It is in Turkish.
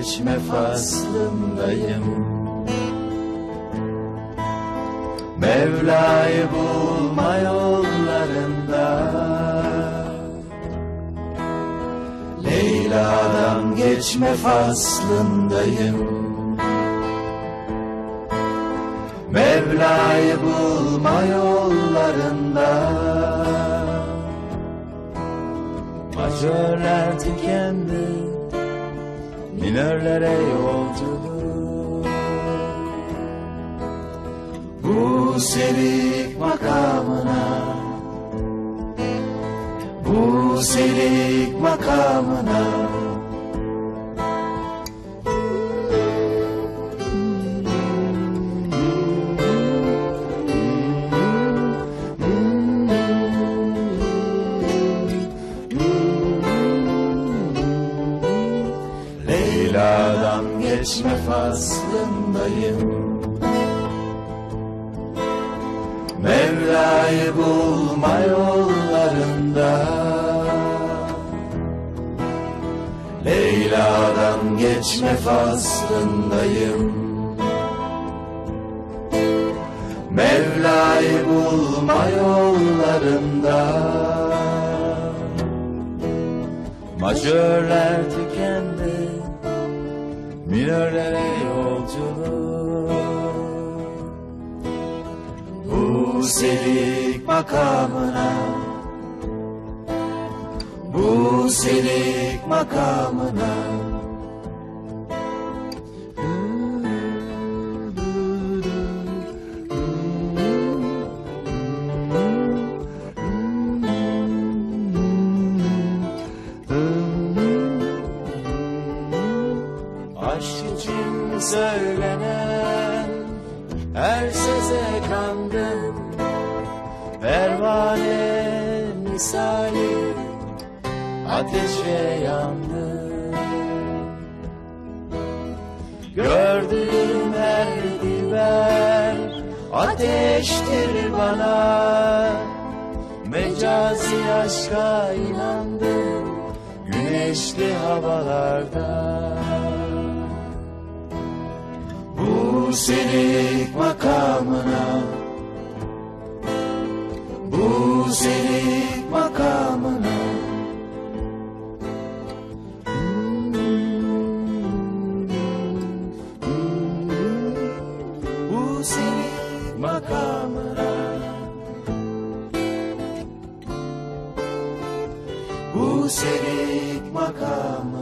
geçme faslındayım. Mevla'yı bulma yollarında. Leyla'dan geçme faslındayım. Mevla'yı bulma yollarında. Majörler tükendi Minörlere yolculuk. Bu serik makamına. Bu serik makamına Leyla'dan geçme faslındayım. Mevla'yı bulma yollarında. Leyla'dan geçme faslındayım. Mevla'yı bulma yollarında. Majörler tükendi Minörlere yolculuk. Bu selik makamına. Bu selik makamına için söylenen her söze kandım. Pervane misali ateşe yandım Gördüğüm her biber ateştir bana. Mecazi aşka inandım güneşli havalarda Bu senik makamına. Bu senik makamına. Bu senik makamına. Bu senik makamına